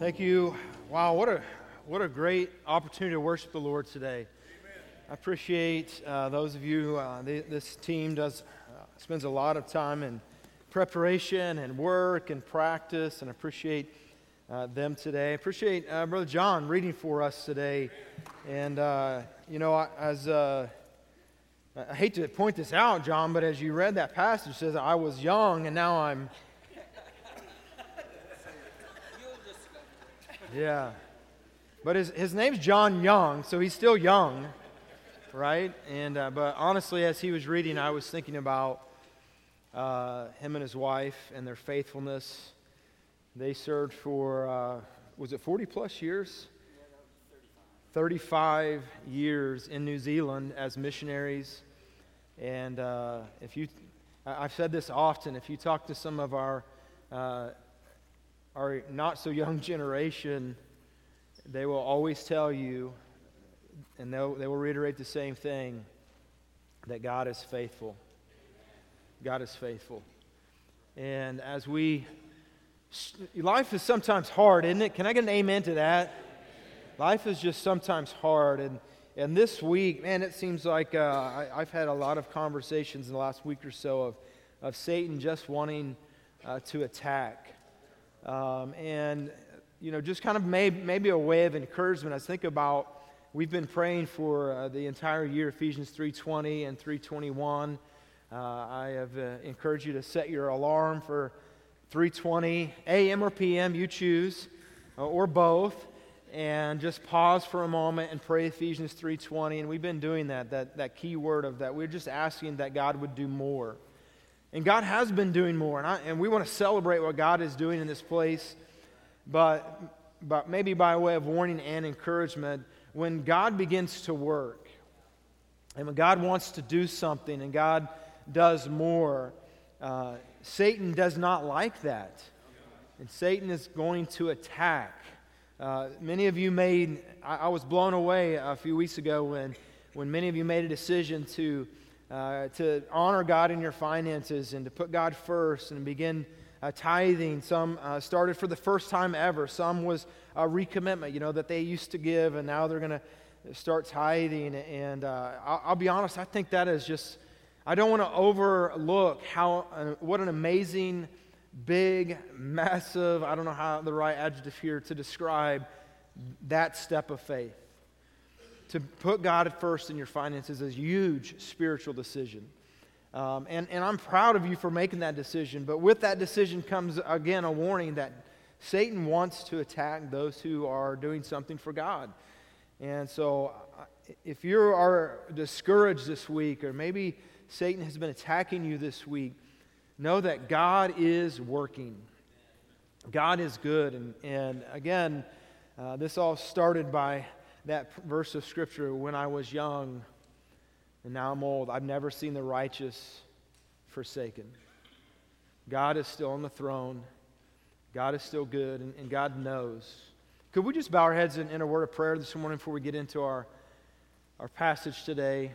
Thank you. Wow, what a what a great opportunity to worship the Lord today. I appreciate uh, those of you. Uh, the, this team does uh, spends a lot of time in preparation and work and practice, and appreciate uh, them today. Appreciate uh, Brother John reading for us today, and uh, you know as. I hate to point this out, John, but as you read that passage, says, I was young and now I'm Yeah. But his, his name's John Young, so he's still young, right? And, uh, but honestly, as he was reading, I was thinking about uh, him and his wife and their faithfulness. They served for, uh, was it 40 plus years? 35 years in New Zealand as missionaries. And uh, if you, I've said this often, if you talk to some of our uh, our not so young generation, they will always tell you, and they will reiterate the same thing, that God is faithful. God is faithful. And as we, life is sometimes hard, isn't it? Can I get an amen to that? Life is just sometimes hard. And, and this week, man, it seems like uh, I, I've had a lot of conversations in the last week or so of, of Satan just wanting uh, to attack. Um, and, you know, just kind of maybe, maybe a way of encouragement. I think about, we've been praying for uh, the entire year, Ephesians 3.20 and 3.21. Uh, I have uh, encouraged you to set your alarm for 3.20 a.m. or p.m., you choose, uh, or both and just pause for a moment and pray Ephesians 3:20 and we've been doing that that that key word of that we're just asking that God would do more and God has been doing more, and, I, and we want to celebrate what God is doing in this place. But, but maybe by way of warning and encouragement, when God begins to work, and when God wants to do something, and God does more, uh, Satan does not like that. And Satan is going to attack. Uh, many of you made, I, I was blown away a few weeks ago when, when many of you made a decision to uh, to honor God in your finances and to put God first and begin uh, tithing. Some uh, started for the first time ever. Some was a recommitment, you know, that they used to give, and now they're going to start tithing. And uh, I'll, I'll, be honest, I think that is just, I don't want to overlook how, uh, what an amazing, big, massive, I don't know how the right adjective here to describe that step of faith to put God first in your finances is a huge spiritual decision. Um, and, and I'm proud of you for making that decision. But with that decision comes, again, a warning that Satan wants to attack those who are doing something for God. And so if you are discouraged this week, or maybe Satan has been attacking you this week, know that God is working. God is good. And, and again, uh, this all started by that verse of Scripture when I was young and now I'm old. I've never seen the righteous forsaken. God is still on the throne. God is still good, and, and God knows. Could we just bow our heads in, in, a word of prayer this morning before we get into our, our passage today?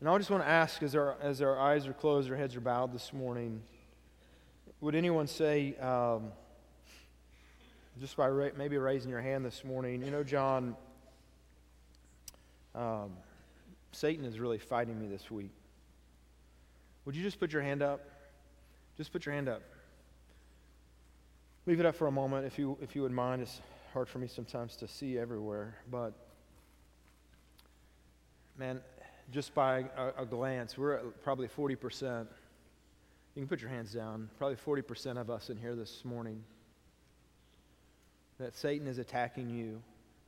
And I just want to ask as our, as our eyes are closed, our heads are bowed this morning, would anyone say, um, just by ra- maybe raising your hand this morning, you know, John, um, Satan is really fighting me this week. Would you just put your hand up? Just put your hand up. Leave it up for a moment if you, if you would mind. It's hard for me sometimes to see everywhere, but man, just by a, a glance, we're at probably 40%. You can put your hands down. Probably 40% of us in here this morning that Satan is attacking you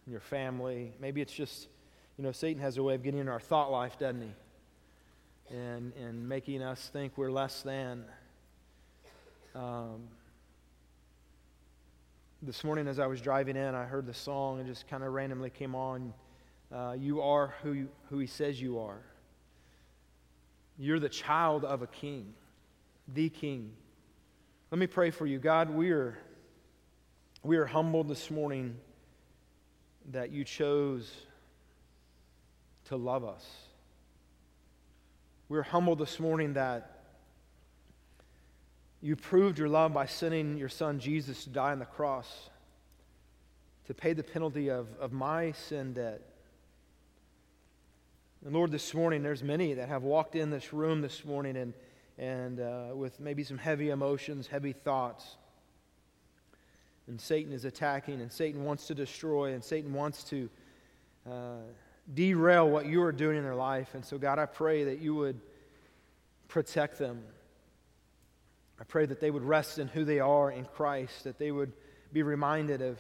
and your family. Maybe it's just, you know, Satan has a way of getting in our thought life, doesn't he? And, and making us think we're less than. Um, this morning, as I was driving in, I heard the song and just kind of randomly came on. Uh, you are who, who he says you are. You're the child of a king, the king. Let me pray for you. God, we are we are humbled this morning that you chose to love us. We're humbled this morning that You proved your love by sending your son Jesus to die on the cross to pay the penalty of, of my sin debt. And Lord, this morning, there's many that have walked in this room this morning and, and uh, with maybe some heavy emotions, heavy thoughts. And Satan is attacking, and Satan wants to destroy, and Satan wants to uh, derail what you are doing in their life. And so, God, I pray that you would protect them. I pray that they would rest in who they are in Christ, that they would be reminded of,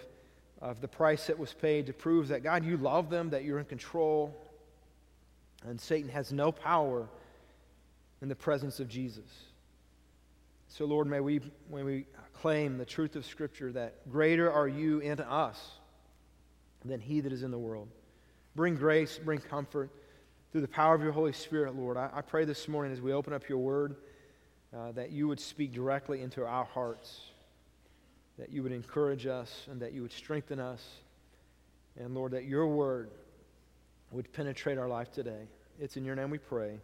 of the price that was paid to prove that, God, you love them, that you're in control, and Satan has no power in the presence of Jesus. So, Lord, may we, may we claim the truth of Scripture that greater are you in us than he that is in the world. Bring grace, bring comfort through the power of your Holy Spirit, Lord. I, I pray this morning as we open up your word uh, that you would speak directly into our hearts, that you would encourage us, and that you would strengthen us. And Lord, that your word would penetrate our life today. It's in your name we pray.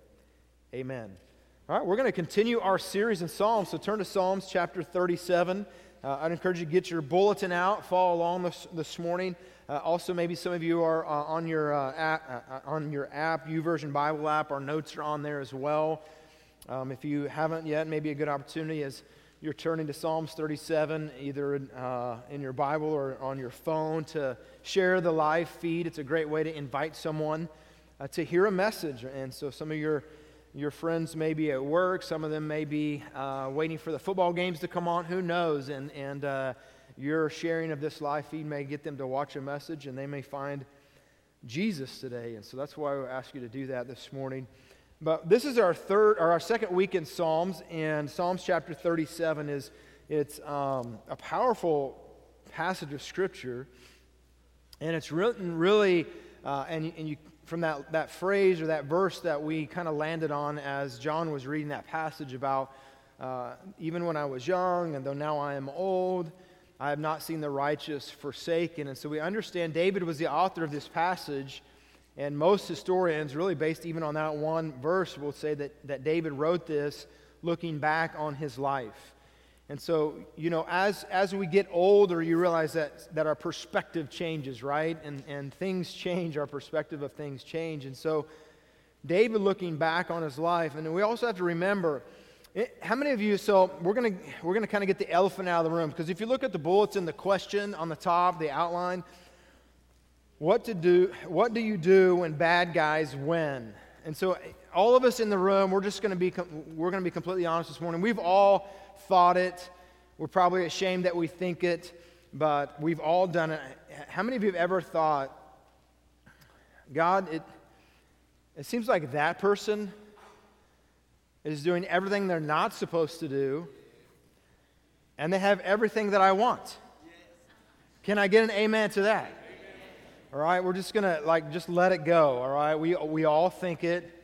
Amen. All right, we're going to continue our series in Psalms. So turn to Psalms chapter 37. Uh, I'd encourage you to get your bulletin out, follow along this, this morning. Uh, also, maybe some of you are uh, on your uh, app, uh, uh, on your app, YouVersion Bible app. Our notes are on there as well. Um, if you haven't yet, maybe a good opportunity is you're turning to Psalms 37, either in your Bible or on your phone, to share the live feed. It's a great way to invite someone to hear a message. And so, some of your your friends may be at work. Some of them may be uh, waiting for the football games to come on. Who knows? And, and uh, your sharing of this live feed may get them to watch a message and they may find Jesus today. And so that's why I ask you to do that this morning. But this is our third or our second week in Psalms, and Psalms chapter 37 is it's um, a powerful passage of Scripture, and it's written really, uh, and, and you from that, that phrase or that verse that we kind of landed on as John was reading that passage about uh, even when I was young, and though now I am old, I have not seen the righteous forsaken. And so we understand David was the author of this passage, and most historians, really based even on that one verse, will say that, that David wrote this looking back on his life. And so, you know, as, as we get older, you realize that, that our perspective changes, right? And, and things change, our perspective of things change. And so, David looking back on his life, and we also have to remember it, how many of you, so we're going we're gonna kind of get the elephant out of the room, because if you look at the bullets and the question on the top, the outline, what to do, what do you do when bad guys win? And so all of us in the room, we're just going to be, we're going to be completely honest this morning. We've all thought it. We're probably ashamed that we think it, but we've all done it. How many of you have ever thought, God, it, it seems like that person is doing everything they're not supposed to do, and they have everything that I want? Can I get an amen to that? All right, we're just gonna like just let it go. All right, we we all think it.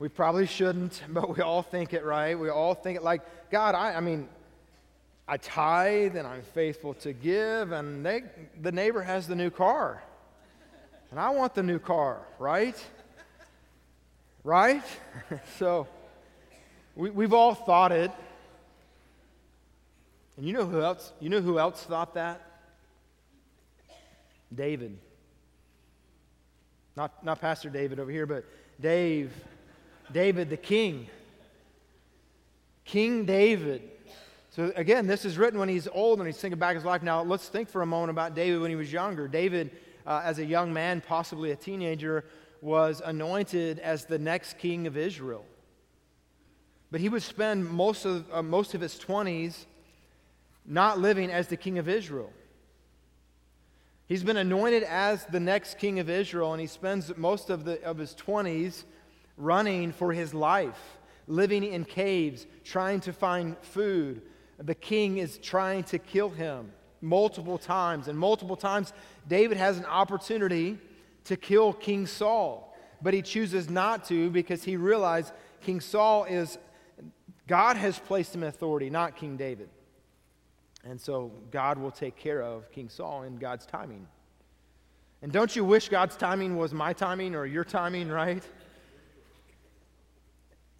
We probably shouldn't, but we all think it, right? We all think it like, God, I, I mean, I tithe and I'm faithful to give, and they, the neighbor has the new car. And I want the new car, right? Right? so we, we've all thought it. And you know who else? You know who else thought that? David. Not, not Pastor David over here, but Dave David the king. King David. So again, this is written when he's old and he's thinking back his life. Now, let's think for a moment about David when he was younger. David, uh, as a young man, possibly a teenager, was anointed as the next king of Israel. But he would spend most of, uh, most of his 20s not living as the king of Israel. He's been anointed as the next king of Israel, and he spends most of, the, of his 20s running for his life, living in caves, trying to find food. The king is trying to kill him multiple times. And multiple times, David has an opportunity to kill King Saul, but he chooses not to because he realized King Saul is, God has placed him in authority, not King David. And so God will take care of King Saul in God's timing. And don't you wish God's timing was my timing or your timing, right?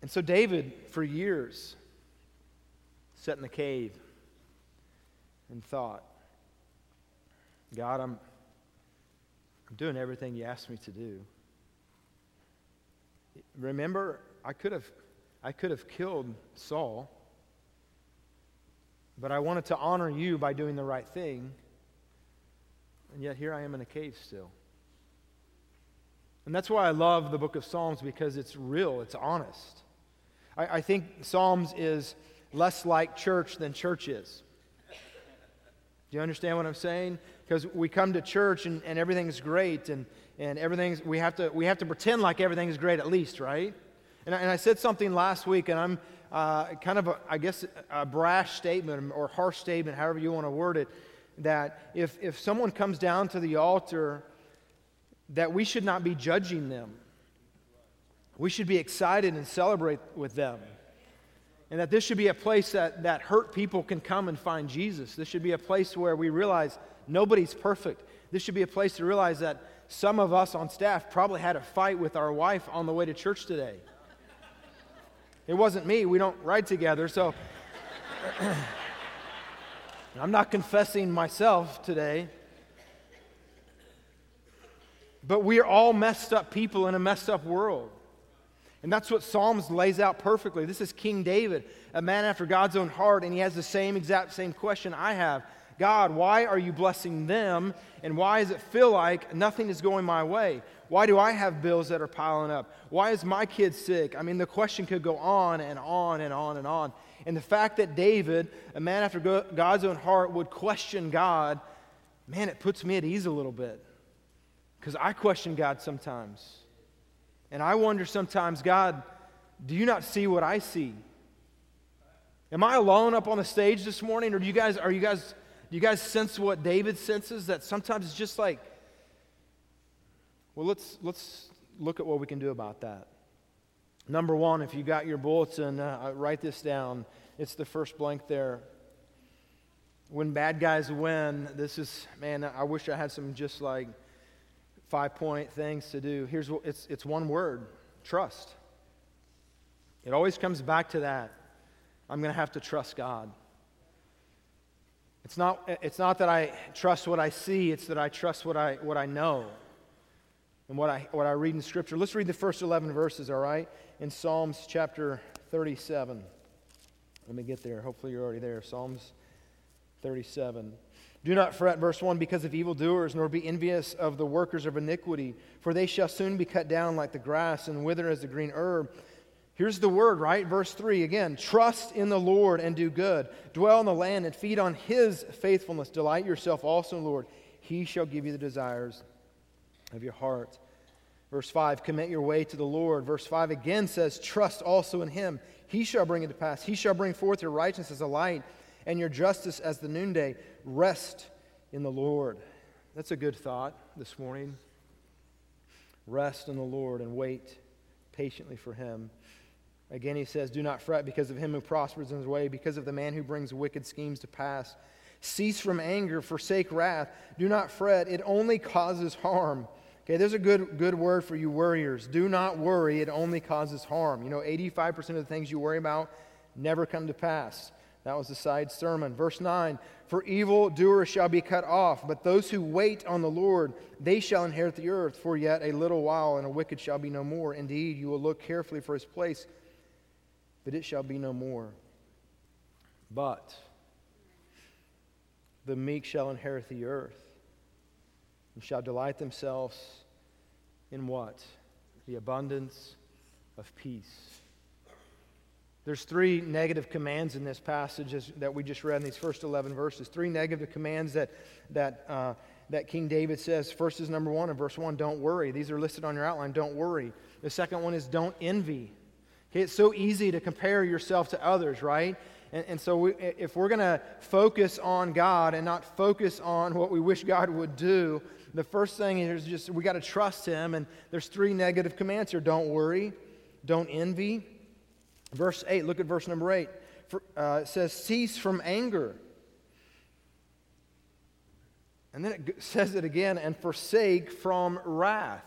And so David, for years, sat in the cave and thought, God, I'm, I'm doing everything you asked me to do. Remember, I could have, I could have killed Saul, but I wanted to honor you by doing the right thing, and yet here I am in a cave still. And that's why I love the book of Psalms because it's real, it's honest. I, I think Psalms is less like church than church is. Do you understand what I'm saying? Because we come to church and, and everything's great and, and everything's, we have, to, we have to pretend like everything's great at least, right? And I, and I said something last week, and I'm uh, kind of, a, I guess, a brash statement or harsh statement, however you want to word it, that if, if someone comes down to the altar, that we should not be judging them. We should be excited and celebrate with them. And that this should be a place that, that hurt people can come and find Jesus. This should be a place where we realize nobody's perfect. This should be a place to realize that some of us on staff probably had a fight with our wife on the way to church today. It wasn't me. We don't ride together, so I'm not confessing myself today. But we are all messed up people in a messed up world. And that's what Psalms lays out perfectly. This is King David, a man after God's own heart, and he has the same exact same question I have. God, why are you blessing them? And why does it feel like nothing is going my way? Why do I have bills that are piling up? Why is my kid sick? I mean, the question could go on and on and on and on. And the fact that David, a man after God's own heart, would question God, man, it puts me at ease a little bit. Because I question God sometimes. And I wonder sometimes, God, do you not see what I see? Am I alone up on the stage this morning, or do you guys are you guys do you guys sense what David senses? That sometimes it's just like, well, let's let's look at what we can do about that. Number one, if you got your bulletin, uh, write this down. It's the first blank there. When bad guys win, this is man. I wish I had some just like five point things to do. Here's what it's, it's one word trust. It always comes back to that. I'm going to have to trust God. It's not, it's not that I trust what I see, it's that I trust what I, what I know and what I, what I read in Scripture. Let's read the first 11 verses, all right? In Psalms chapter 37. Let me get there. Hopefully, you're already there. Psalms 37. Do not fret, verse 1, because of evildoers, nor be envious of the workers of iniquity, for they shall soon be cut down like the grass and wither as the green herb. Here's the word, right? Verse 3 again Trust in the Lord and do good. Dwell in the land and feed on his faithfulness. Delight yourself also in the Lord. He shall give you the desires of your heart. Verse 5 Commit your way to the Lord. Verse 5 again says, Trust also in him. He shall bring it to pass. He shall bring forth your righteousness as a light and your justice as the noonday. Rest in the Lord. That's a good thought this morning. Rest in the Lord and wait patiently for him. Again, he says, Do not fret because of him who prospers in his way, because of the man who brings wicked schemes to pass. Cease from anger, forsake wrath. Do not fret, it only causes harm. Okay, there's a good, good word for you worriers. Do not worry, it only causes harm. You know, 85% of the things you worry about never come to pass. That was the side sermon. Verse 9 For evil doers shall be cut off, but those who wait on the Lord, they shall inherit the earth. For yet a little while, and a wicked shall be no more. Indeed, you will look carefully for his place, but it shall be no more. But the meek shall inherit the earth, and shall delight themselves in what? The abundance of peace. There's three negative commands in this passage that we just read in these first 11 verses. Three negative commands that, that, uh, that King David says. First is number one in verse one don't worry. These are listed on your outline. Don't worry. The second one is don't envy. Okay, it's so easy to compare yourself to others, right? And, and so we, if we're going to focus on God and not focus on what we wish God would do, the first thing is just we got to trust Him. And there's three negative commands here don't worry, don't envy, Verse 8, look at verse number 8. For, uh, it says, Cease from anger. And then it says it again, and forsake from wrath.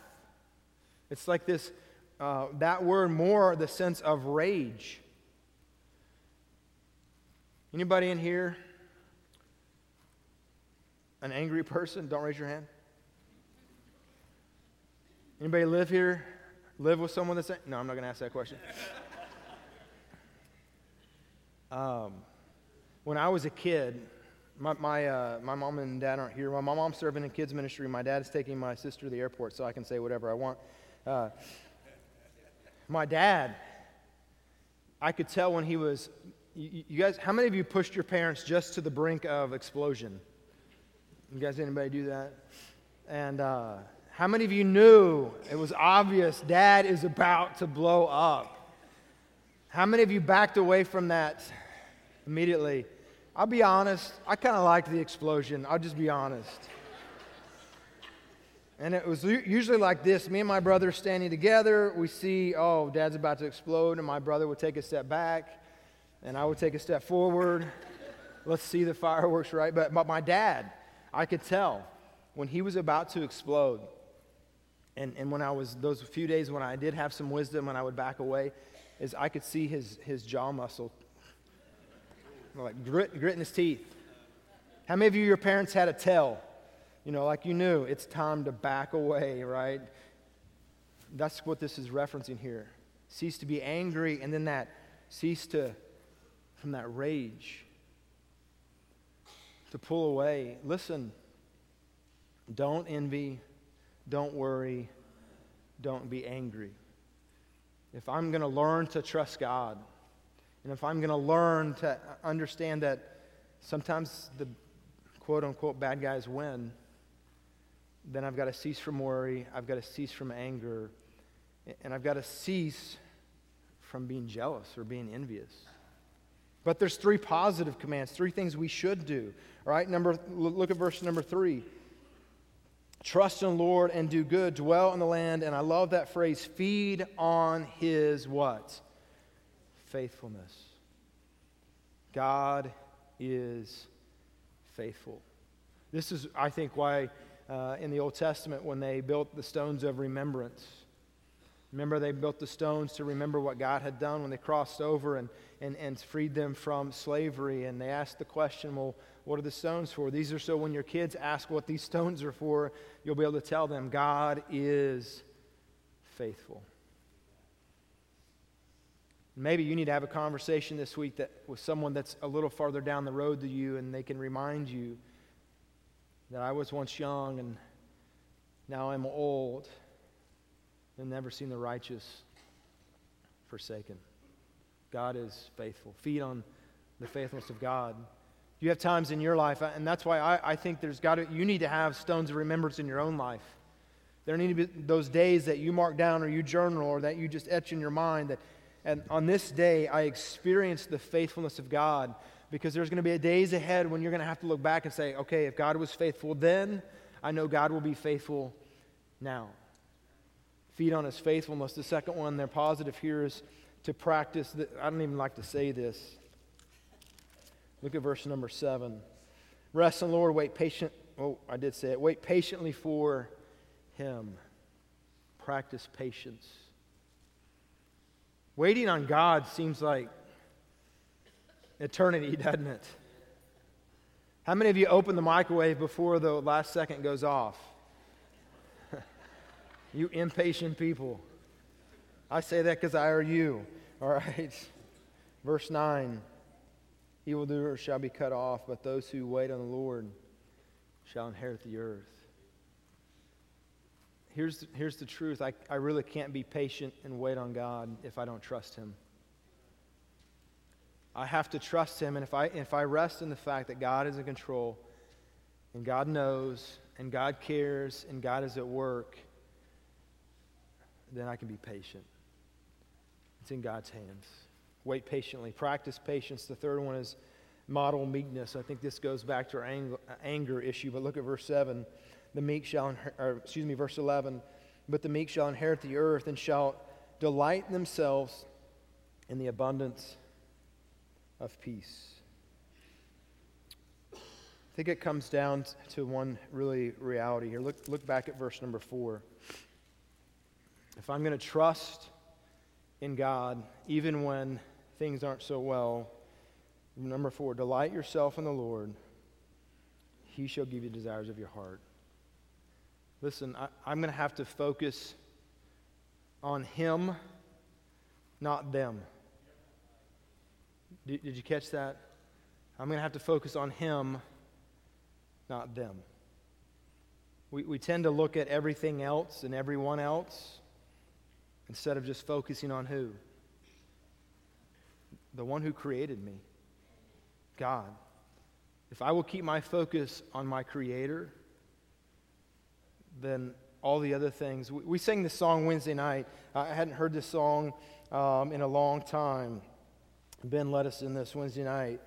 It's like this, uh, that word more the sense of rage. Anybody in here an angry person? Don't raise your hand. Anybody live here? Live with someone that's no? I'm not going to ask that question. Um, when I was a kid, my my, uh, my mom and dad aren't here. My mom's serving in kids ministry. My dad is taking my sister to the airport, so I can say whatever I want. Uh, my dad, I could tell when he was. You, you guys, how many of you pushed your parents just to the brink of explosion? You guys, anybody do that? And uh, how many of you knew it was obvious dad is about to blow up? How many of you backed away from that immediately? I'll be honest, I kind of liked the explosion. I'll just be honest. And it was usually like this me and my brother standing together. We see, oh, dad's about to explode, and my brother would take a step back, and I would take a step forward. Let's see the fireworks, right? But, but my dad, I could tell when he was about to explode. And, and when I was, those few days when I did have some wisdom and I would back away, is I could see his, his jaw muscle, like grit, grit in his teeth. How many of you, your parents had a tell? You know, like you knew it's time to back away, right? That's what this is referencing here. Cease to be angry, and then that cease to, from that rage to pull away. Listen, don't envy, don't worry, don't be angry. If I'm going to learn to trust God, and if I'm going to learn to understand that sometimes the quote unquote bad guys win, then I've got to cease from worry, I've got to cease from anger, and I've got to cease from being jealous or being envious. But there's three positive commands, three things we should do. All right, number look at verse number 3. Trust in the Lord and do good, dwell in the land, and I love that phrase, feed on his what? Faithfulness. God is faithful. This is, I think, why uh, in the Old Testament, when they built the stones of remembrance, Remember, they built the stones to remember what God had done when they crossed over and, and, and freed them from slavery. And they asked the question, well, what are the stones for? These are so when your kids ask what these stones are for, you'll be able to tell them God is faithful. Maybe you need to have a conversation this week that, with someone that's a little farther down the road to you, and they can remind you that I was once young and now I'm old and never seen the righteous forsaken. God is faithful. Feed on the faithfulness of God. You have times in your life, and that's why I, I think there's got to, you need to have stones of remembrance in your own life. There need to be those days that you mark down or you journal or that you just etch in your mind that, and on this day, I experienced the faithfulness of God because there's going to be days ahead when you're going to have to look back and say, okay, if God was faithful then, I know God will be faithful now feed on his faithfulness. The second one, they're positive here, is to practice. The, I don't even like to say this. Look at verse number seven. Rest in the Lord, wait patient. Oh, I did say it. Wait patiently for him. Practice patience. Waiting on God seems like eternity, doesn't it? How many of you open the microwave before the last second goes off? You impatient people. I say that because I are you. All right. Verse 9 Evildoers shall be cut off, but those who wait on the Lord shall inherit the earth. Here's, here's the truth I, I really can't be patient and wait on God if I don't trust Him. I have to trust Him, and if I, if I rest in the fact that God is in control, and God knows, and God cares, and God is at work, then I can be patient. It's in God's hands. Wait patiently. Practice patience. The third one is model meekness. I think this goes back to our ang- anger issue, but look at verse 7. The meek shall, or excuse me, verse 11. But the meek shall inherit the earth and shall delight themselves in the abundance of peace. I think it comes down to one really reality here. Look, look back at verse number 4 if I'm going to trust in God, even when things aren't so well, Number four, delight yourself in the Lord. He shall give you desires of your heart. Listen, I, am going to have to focus on Him, not them. Did, did you catch that? I'm going to have to focus on Him, not them. We, we tend to look at everything else and everyone else instead of just focusing on who? The one who created me, God. If I will keep my focus on my Creator, then all the other things. We, we sang this song Wednesday night. I hadn't heard this song um, in a long time. Ben led us in this Wednesday night.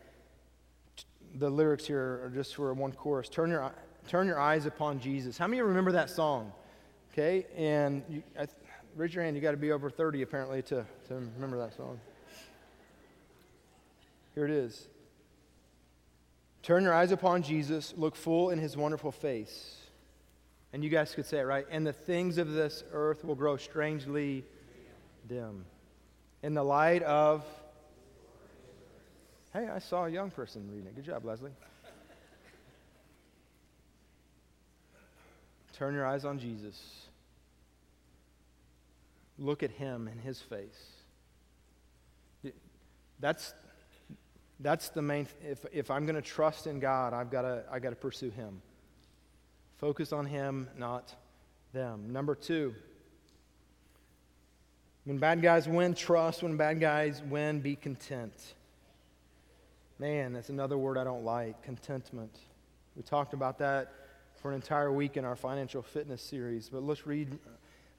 The lyrics here are just for one chorus. Turn your, turn your eyes upon Jesus. How many of you remember that song? Okay, and you, I, raise your hand. You got to be over 30 apparently to, to remember that song. Here it is. Turn your eyes upon Jesus, look full in his wonderful face. And you guys could say it, right? And the things of this earth will grow strangely dim. In the light of. Hey, I saw a young person reading it. Good job, Leslie. Turn your eyes on Jesus. Look at him and his face. That's, that's the main, if, if I'm going to trust in God, I've got to, I've got to pursue him. Focus on him, not them. Number two, when bad guys win, trust. When bad guys win, be content. Man, that's another word I don't like contentment. We talked about that for an entire week in our financial fitness series, but let's read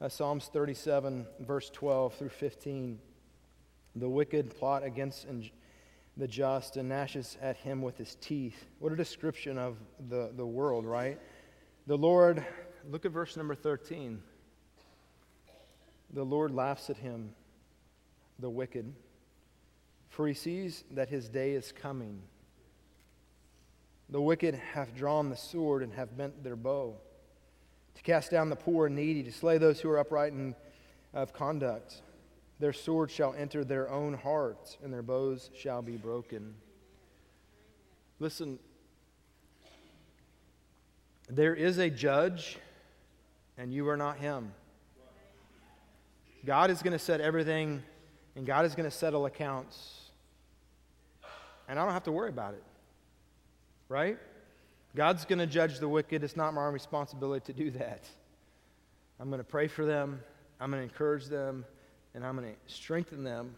uh, Psalms 37, verse 12 through 15. The wicked plot against the just and gnashes at him with his teeth. What a description of the, the world, right? The Lord, look at verse number 13. The Lord laughs at him, the wicked, for he sees that his day is coming. The wicked have drawn the sword and have bent their bow to cast down the poor and needy, to slay those who are upright and of conduct. Their sword shall enter their own hearts, and their bows shall be broken. Listen, there is a judge, and you are not him. God is going to set everything, and God is going to settle accounts. And I don't have to worry about it. Right? God's going to judge the wicked. It's not my responsibility to do that. I'm going to pray for them, I'm going to encourage them, and I'm going to strengthen them.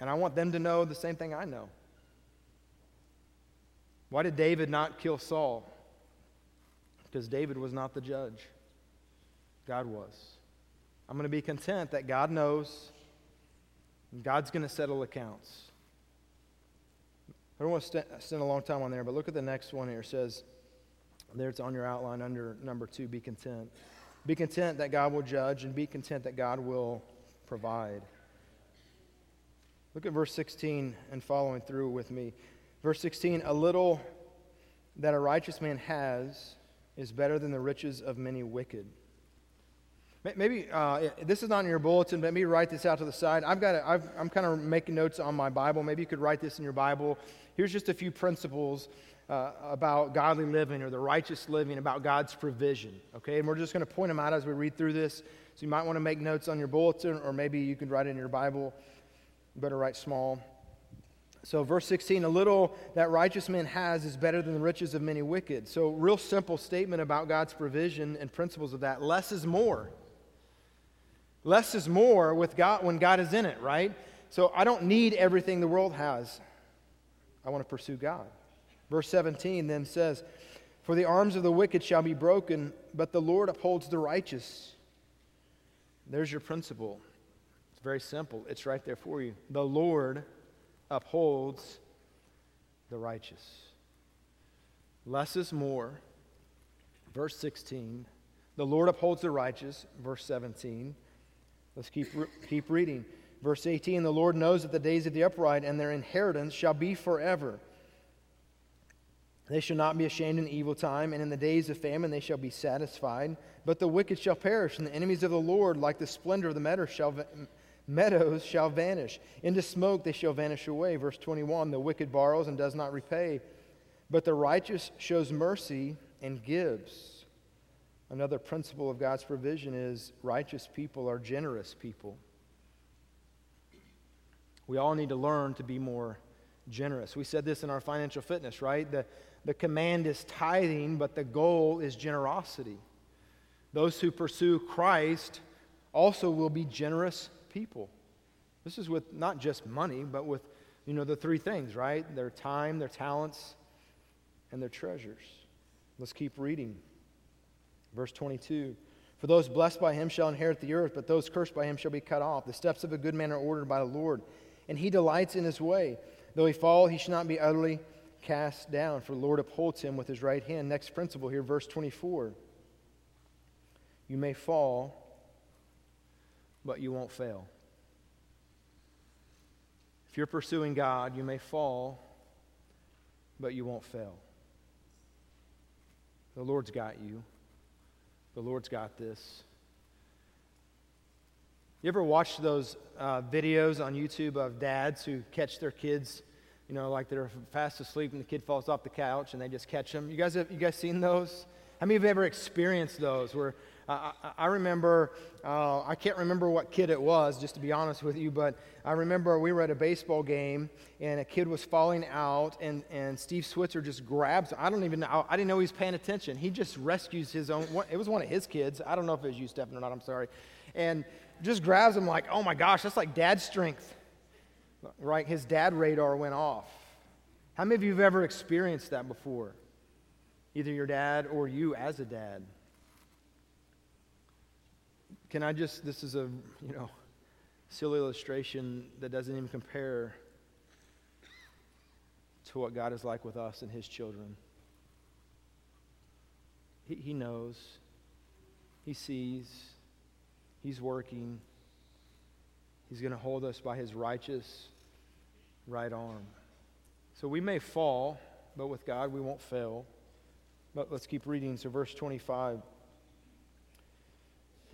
And I want them to know the same thing I know. Why did David not kill Saul? Because David was not the judge, God was. I'm going to be content that God knows, God's going to settle accounts. I don't want to spend a long time on there, but look at the next one here. It says, there it's on your outline under number two be content. Be content that God will judge, and be content that God will provide. Look at verse 16 and following through with me. Verse 16, a little that a righteous man has is better than the riches of many wicked. Maybe uh, this is not in your bulletin, but maybe write this out to the side. I've got i am kind of making notes on my Bible. Maybe you could write this in your Bible. Here's just a few principles uh, about godly living or the righteous living, about God's provision. Okay, and we're just going to point them out as we read through this. So you might want to make notes on your bulletin, or maybe you could write it in your Bible. You better write small. So, verse 16, a little that righteous man has is better than the riches of many wicked. So, real simple statement about God's provision and principles of that. Less is more. Less is more with God when God is in it, right? So, I don't need everything the world has. I want to pursue God. Verse 17 then says, For the arms of the wicked shall be broken, but the Lord upholds the righteous. There's your principle. It's very simple. It's right there for you. The Lord upholds the righteous. Less is more. Verse 16. The Lord upholds the righteous. Verse 17. Let's keep, keep reading. Verse 18 The Lord knows that the days of the upright and their inheritance shall be forever. They shall not be ashamed in evil time, and in the days of famine they shall be satisfied. But the wicked shall perish, and the enemies of the Lord, like the splendor of the meadow, shall meadows shall vanish. Into smoke they shall vanish away. Verse 21 The wicked borrows and does not repay, but the righteous shows mercy and gives. Another principle of God's provision is righteous people are generous people. We all need to learn to be more generous. We said this in our financial fitness, right? The, the command is tithing, but the goal is generosity. Those who pursue Christ also will be generous people. This is with not just money, but with, you know, the three things, right? Their time, their talents, and their treasures. Let's keep reading. Verse 22 For those blessed by him shall inherit the earth, but those cursed by him shall be cut off. The steps of a good man are ordered by the Lord, and he delights in his way. Though he fall, he shall not be utterly cast down, for the Lord upholds him with his right hand. Next principle here, verse 24. You may fall but you won't fail. If you're pursuing God, you may fall, but you won't fail. The Lord's got you. The Lord's got this. You ever watch those uh, videos on YouTube of dads who catch their kids, you know, like they're fast asleep and the kid falls off the couch and they just catch them? You guys have you guys seen those? How many of you have ever experienced those where I, I remember, uh, I can't remember what kid it was, just to be honest with you, but I remember we were at a baseball game and a kid was falling out, and, and Steve Switzer just grabs. I don't even know, I didn't know he was paying attention. He just rescues his own, it was one of his kids. I don't know if it was you, Stephen, or not, I'm sorry. And just grabs him like, oh my gosh, that's like dad strength. Right? His dad radar went off. How many of you have ever experienced that before? Either your dad or you as a dad. Can I just, this is a, you know, silly illustration that doesn't even compare to what God is like with us and His children. He, he knows, He sees, He's working. He's going to hold us by His righteous right arm. So we may fall, but with God we won't fail. But let's keep reading. So, verse 25.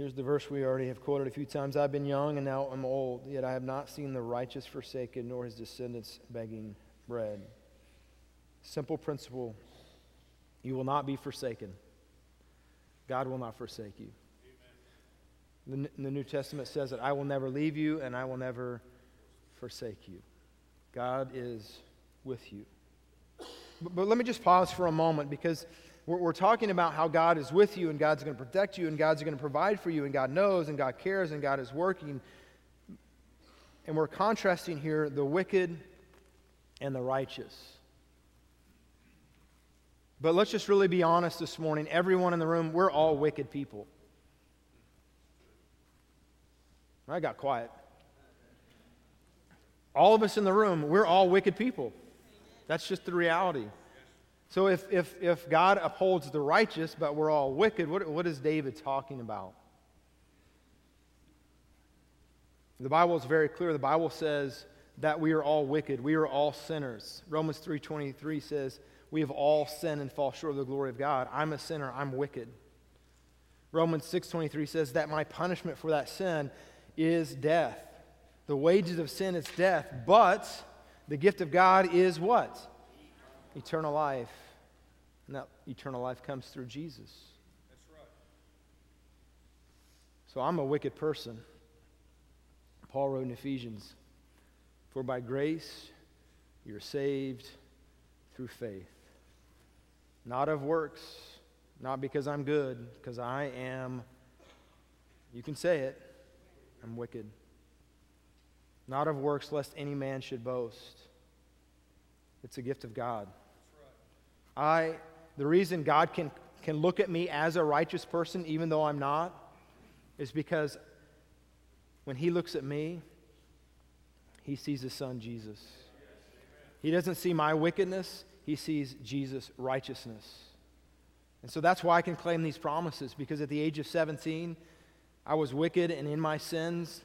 Here's the verse we already have quoted a few times I've been young and now I'm old, yet I have not seen the righteous forsaken, nor his descendants begging bread. Simple principle you will not be forsaken. God will not forsake you. The, the New Testament says that I will never leave you and I will never forsake you. God is with you. But, but let me just pause for a moment because we're, we're talking about how God is with you and God's going to protect you and God's going to provide for you and God knows and God cares and God is working. And we're contrasting here the wicked and the righteous. But let's just really be honest this morning. Everyone in the room, we're all wicked people. I got quiet. All of us in the room, we're all wicked people. That's just the reality. So if, if, if God upholds the righteous, but we're all wicked, what, what is David talking about? The Bible is very clear. The Bible says that we are all wicked. We are all sinners. Romans 3.23 says, we have all sinned and fall short of the glory of God. I'm a sinner. I'm wicked. Romans 6.23 says that my punishment for that sin is death. The wages of sin is death, but the gift of God is what? Eternal life. Eternal life comes through Jesus. That's right. So I'm a wicked person. Paul wrote in Ephesians For by grace you're saved through faith, not of works, not because I'm good, because I am, you can say it, I'm wicked. Not of works, lest any man should boast. It's a gift of God. I the reason God can, can look at me as a righteous person, even though I'm not, is because when He looks at me, He sees His Son, Jesus. He doesn't see my wickedness, He sees Jesus' righteousness. And so that's why I can claim these promises, because at the age of 17, I was wicked and in my sins.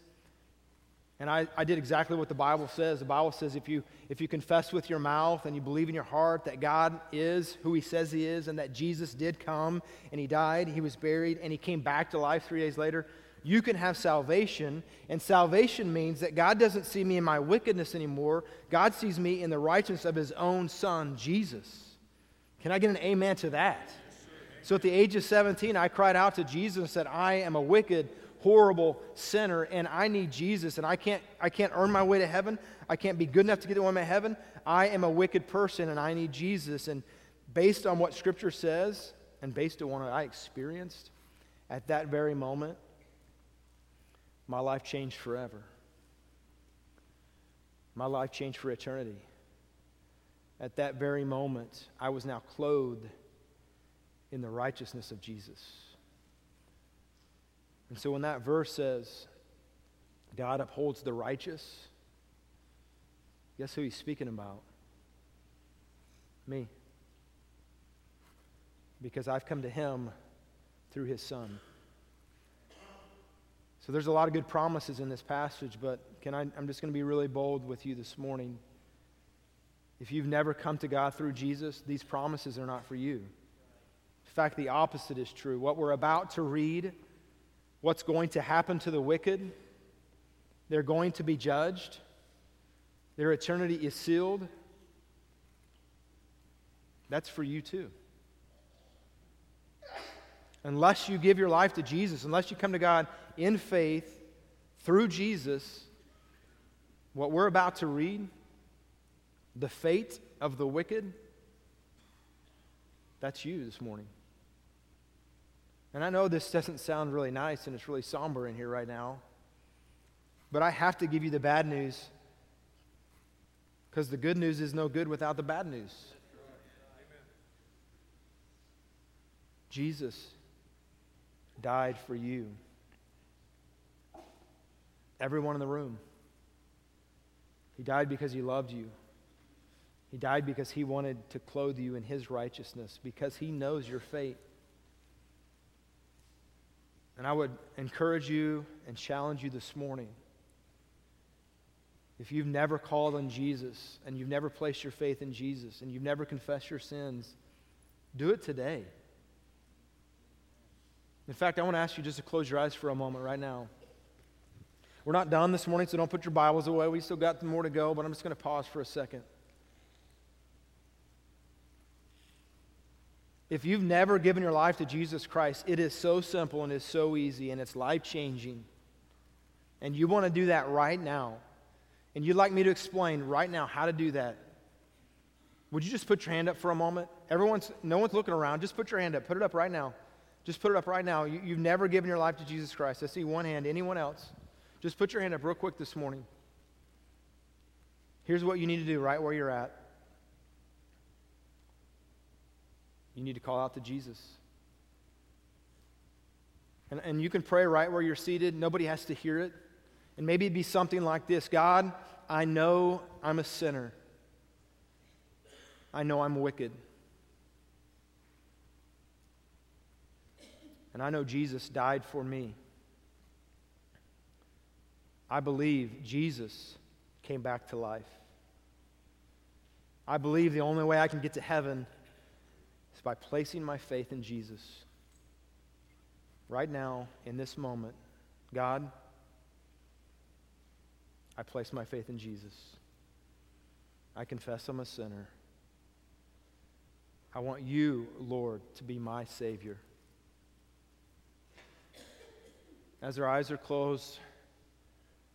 And I, I did exactly what the Bible says. The Bible says if you, if you confess with your mouth and you believe in your heart that God is who he says he is and that Jesus did come and he died, he was buried, and he came back to life three days later, you can have salvation. And salvation means that God doesn't see me in my wickedness anymore. God sees me in the righteousness of his own son, Jesus. Can I get an amen to that? So at the age of 17, I cried out to Jesus and said, I am a wicked, horrible sinner and I need Jesus and I can't, I can't earn my way to heaven. I can't be good enough to get to heaven. I am a wicked person and I need Jesus. And based on what Scripture says and based on what I experienced at that very moment, my life changed forever. My life changed for eternity. At that very moment, I was now clothed in the righteousness of Jesus. And so when that verse says, God upholds the righteous, guess who he's speaking about? Me. Because I've come to him through his son. So there's a lot of good promises in this passage, but can I, I'm just going to be really bold with you this morning. If you've never come to God through Jesus, these promises are not for you. In fact, the opposite is true. What we're about to read, what's going to happen to the wicked, they're going to be judged, their eternity is sealed. That's for you too unless you give your life to Jesus, unless you come to God in faith through Jesus, what we're about to read, the fate of the wicked, that's you this morning. And I know this doesn't sound really nice and it's really somber in here right now, but I have to give you the bad news because the good news is no good without the bad news. Jesus died for you. Everyone in the room. He died because he loved you. He died because he wanted to clothe you in his righteousness, because he knows your fate. And I would encourage you and challenge you this morning. If you've never called on Jesus and you've never placed your faith in Jesus and you've never confessed your sins, do it today. In fact, I want to ask you just to close your eyes for a moment right now. We're not done this morning, so don't put your Bibles away. We still got more to go, but I'm just going to pause for a second. If you've never given your life to Jesus Christ, it is so simple and it's so easy and it's life changing. And you want to do that right now. And you'd like me to explain right now how to do that. Would you just put your hand up for a moment? Everyone's, no one's looking around. Just put your hand up. Put it up right now. Just put it up right now. You, you've never given your life to Jesus Christ. I see one hand. Anyone else? Just put your hand up real quick this morning. Here's what you need to do right where you're at. You need to call out to Jesus. And, and you can pray right where you're seated. Nobody has to hear it. And maybe it'd be something like this God, I know I'm a sinner. I know I'm wicked. And I know Jesus died for me. I believe Jesus came back to life. I believe the only way I can get to heaven by placing my faith in Jesus. Right now, in this moment, God, I place my faith in Jesus. I confess I'm a sinner. I want you, Lord, to be my Savior. As our eyes are closed,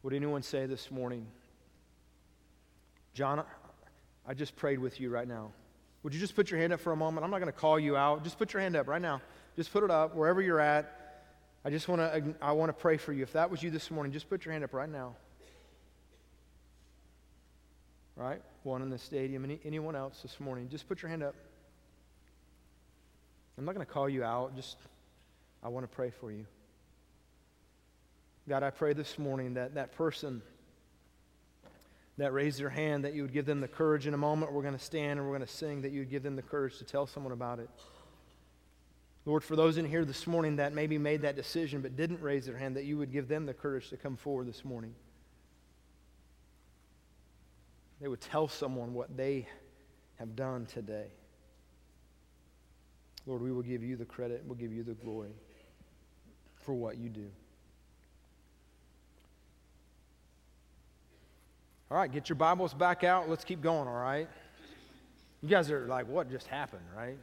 would anyone say this morning, John, I just prayed with you right now. Would you just put your hand up for a moment? I'm not going to call you out. Just put your hand up right now. Just put it up wherever you're at. I just want to I want to pray for you. If that was you this morning, just put your hand up right now. Right? One in the stadium. Any, anyone else this morning? Just put your hand up. I'm not going to call you out. Just I want to pray for you. God, I pray this morning that that person that raised their hand, that you would give them the courage in a moment. We're going to stand and we're going to sing, that you would give them the courage to tell someone about it. Lord, for those in here this morning that maybe made that decision but didn't raise their hand, that you would give them the courage to come forward this morning. They would tell someone what they have done today. Lord, we will give you the credit, we'll give you the glory for what you do. All right, get your Bibles back out. Let's keep going, all right? You guys are like, what just happened, right?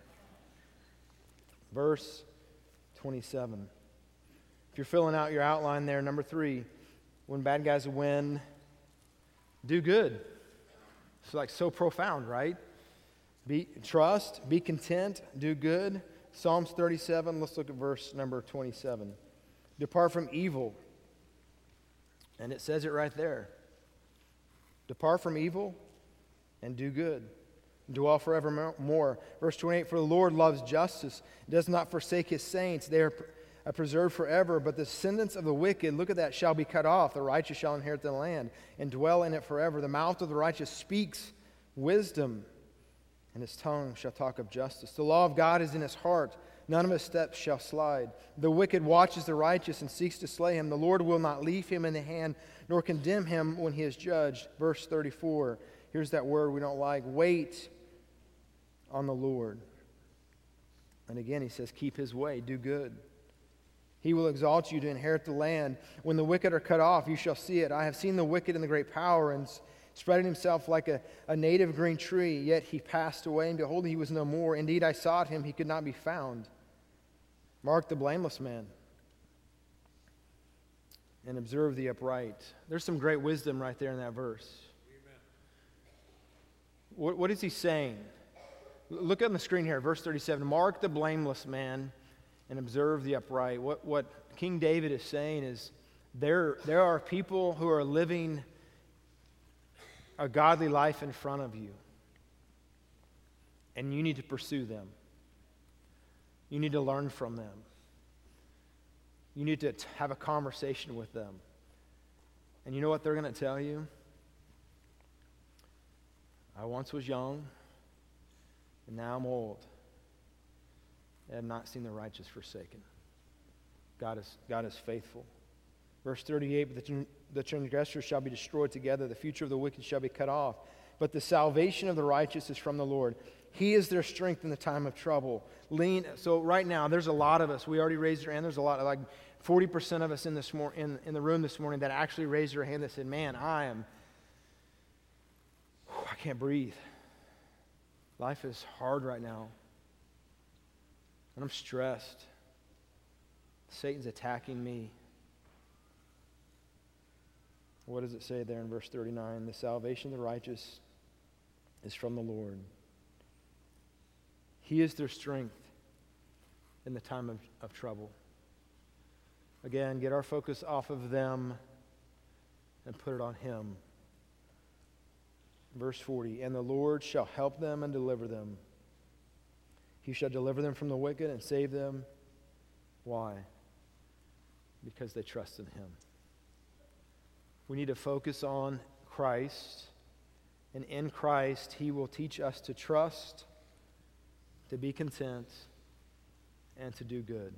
Verse 27. If you're filling out your outline there, number three, when bad guys win, do good. It's like so profound, right? Be trust, be content, do good. Psalms 37, let's look at verse number 27. Depart from evil. And it says it right there. Depart from evil and do good. Dwell forevermore. Verse 28 For the Lord loves justice, does not forsake his saints. They are preserved forever, but the descendants of the wicked, look at that, shall be cut off. The righteous shall inherit the land and dwell in it forever. The mouth of the righteous speaks wisdom, and his tongue shall talk of justice. The law of God is in his heart. None of his steps shall slide. The wicked watches the righteous and seeks to slay him. The Lord will not leave him in the hand, nor condemn him when he is judged. Verse 34. Here's that word we don't like wait on the Lord. And again, he says, keep his way, do good. He will exalt you to inherit the land. When the wicked are cut off, you shall see it. I have seen the wicked in the great power and spreading himself like a, a native green tree. Yet he passed away, and behold, he was no more. Indeed, I sought him, he could not be found. Mark the blameless man and observe the upright. There's some great wisdom right there in that verse. What, what is he saying? Look on the screen here, verse 37. Mark the blameless man and observe the upright. What, what King David is saying is there, there are people who are living a godly life in front of you, and you need to pursue them. You need to learn from them. You need to have a conversation with them. And you know what they're going to tell you? I once was young, and now I'm old. I have not seen the righteous forsaken. God is, God is faithful. Verse 38 But the, the transgressors shall be destroyed together, the future of the wicked shall be cut off. But the salvation of the righteous is from the Lord. He is their strength in the time of trouble. Lean. So right now, there's a lot of us. We already raised our hand. There's a lot, like 40% of us in this mor- in, in the room this morning that actually raised your hand that said, "Man, I am. I can't breathe. Life is hard right now. And I'm stressed. Satan's attacking me. What does it say there in verse 39? The salvation of the righteous is from the Lord. He is their strength in the time of, of trouble. Again, get our focus off of them and put it on Him. Verse 40 And the Lord shall help them and deliver them. He shall deliver them from the wicked and save them. Why? Because they trust in Him. We need to focus on Christ, and in Christ, He will teach us to trust, to be content, and to do good.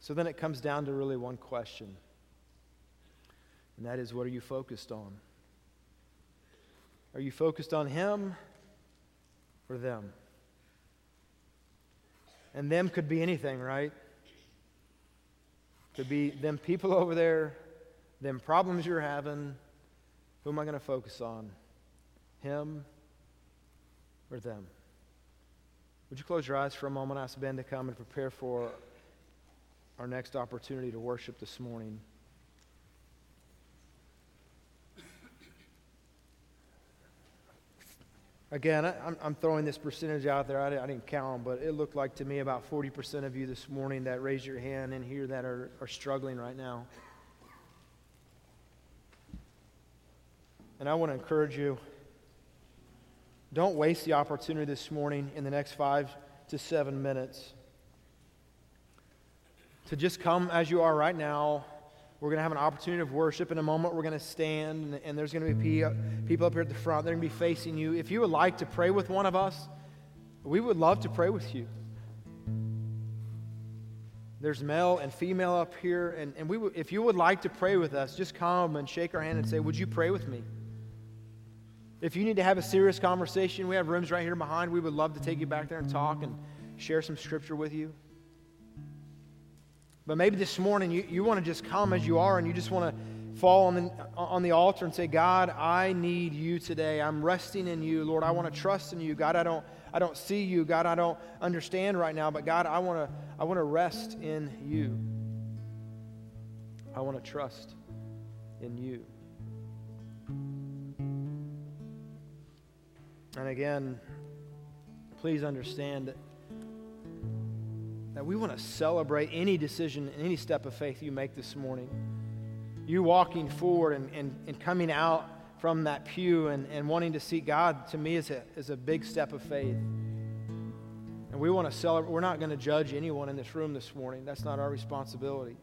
So then it comes down to really one question, and that is what are you focused on? Are you focused on Him or them? And them could be anything, right? Could be them people over there, them problems you're having. Who am I going to focus on? Him or them? Would you close your eyes for a moment? Ask Ben to come and prepare for our next opportunity to worship this morning. Again, I, am throwing this percentage out there. I, I, didn't count them, but it looked like to me about 40% of you this morning that raised your hand in here that are, are struggling right now. And I want to encourage you don't waste the opportunity this morning in the next five to seven minutes to just come as you are right now we're going to have an opportunity of worship. In a moment, we're going to stand, and, and there's going to be people up here at the front. They're going to be facing you. If you would like to pray with one of us, we would love to pray with you. There's male and female up here, and, and we if you would like to pray with us, just come and shake our hand and say, Would you pray with me? If you need to have a serious conversation, we have rooms right here behind. We would love to take you back there and talk and share some scripture with you. But maybe this morning you, you want to just come as you are and you just want to fall on the, on the altar and say, God, I need you today. I'm resting in you. Lord, I want to trust in you. God, I don't, I don't see you. God, I don't understand right now, but God, I want to, I want to rest in you. I want to trust in you. And again, please understand that, we want to celebrate any decision, any step of faith you make this morning you walking forward and, and, and coming out from that pew and, and wanting to see God, to me, is a, is a big step of faith. And we want to celebrate. We're not going to judge anyone in this room this morning. That's not our responsibility.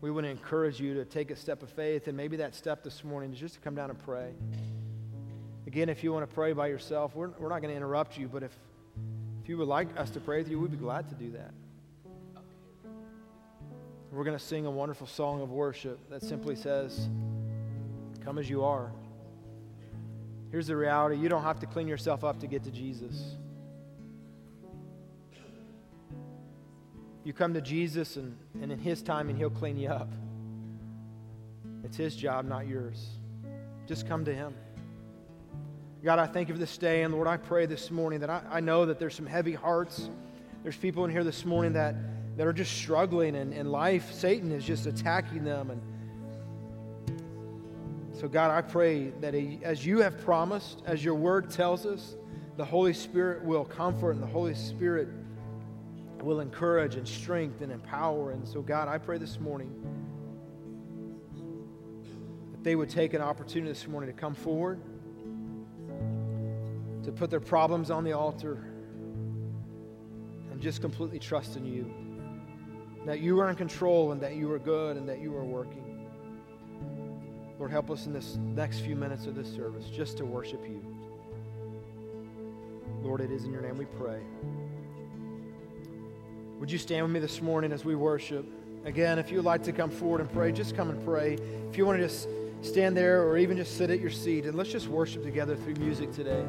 We want to encourage you to take a step of faith, and maybe that step this morning is just to come down and pray. Again, if you want to pray by yourself, we're, we're not going to interrupt you, but if, if you would like us to pray with you, we'd be glad to do that. We're going to sing a wonderful song of worship that simply says, Come as you are. Here's the reality you don't have to clean yourself up to get to Jesus. You come to Jesus, and, and in His time, and He'll clean you up. It's His job, not yours. Just come to Him. God, I thank you for this day. And Lord, I pray this morning that I, I know that there's some heavy hearts. There's people in here this morning that that are just struggling and in life, Satan is just attacking them. And so, God, I pray that as you have promised, as your word tells us, the Holy Spirit will comfort and the Holy Spirit will encourage and strengthen and empower. And so, God, I pray this morning that they would take an opportunity this morning to come forward, to put their problems on the altar, and just completely trust in you that you are in control and that you are good and that you are working. Lord, help us in this next few minutes of this service just to worship you. Lord, it is in your name we pray. Would you stand with me this morning as we worship? Again, if you'd like to come forward and pray, just come and pray. If you want to just stand there or even just sit at your seat and let's just worship together through music today.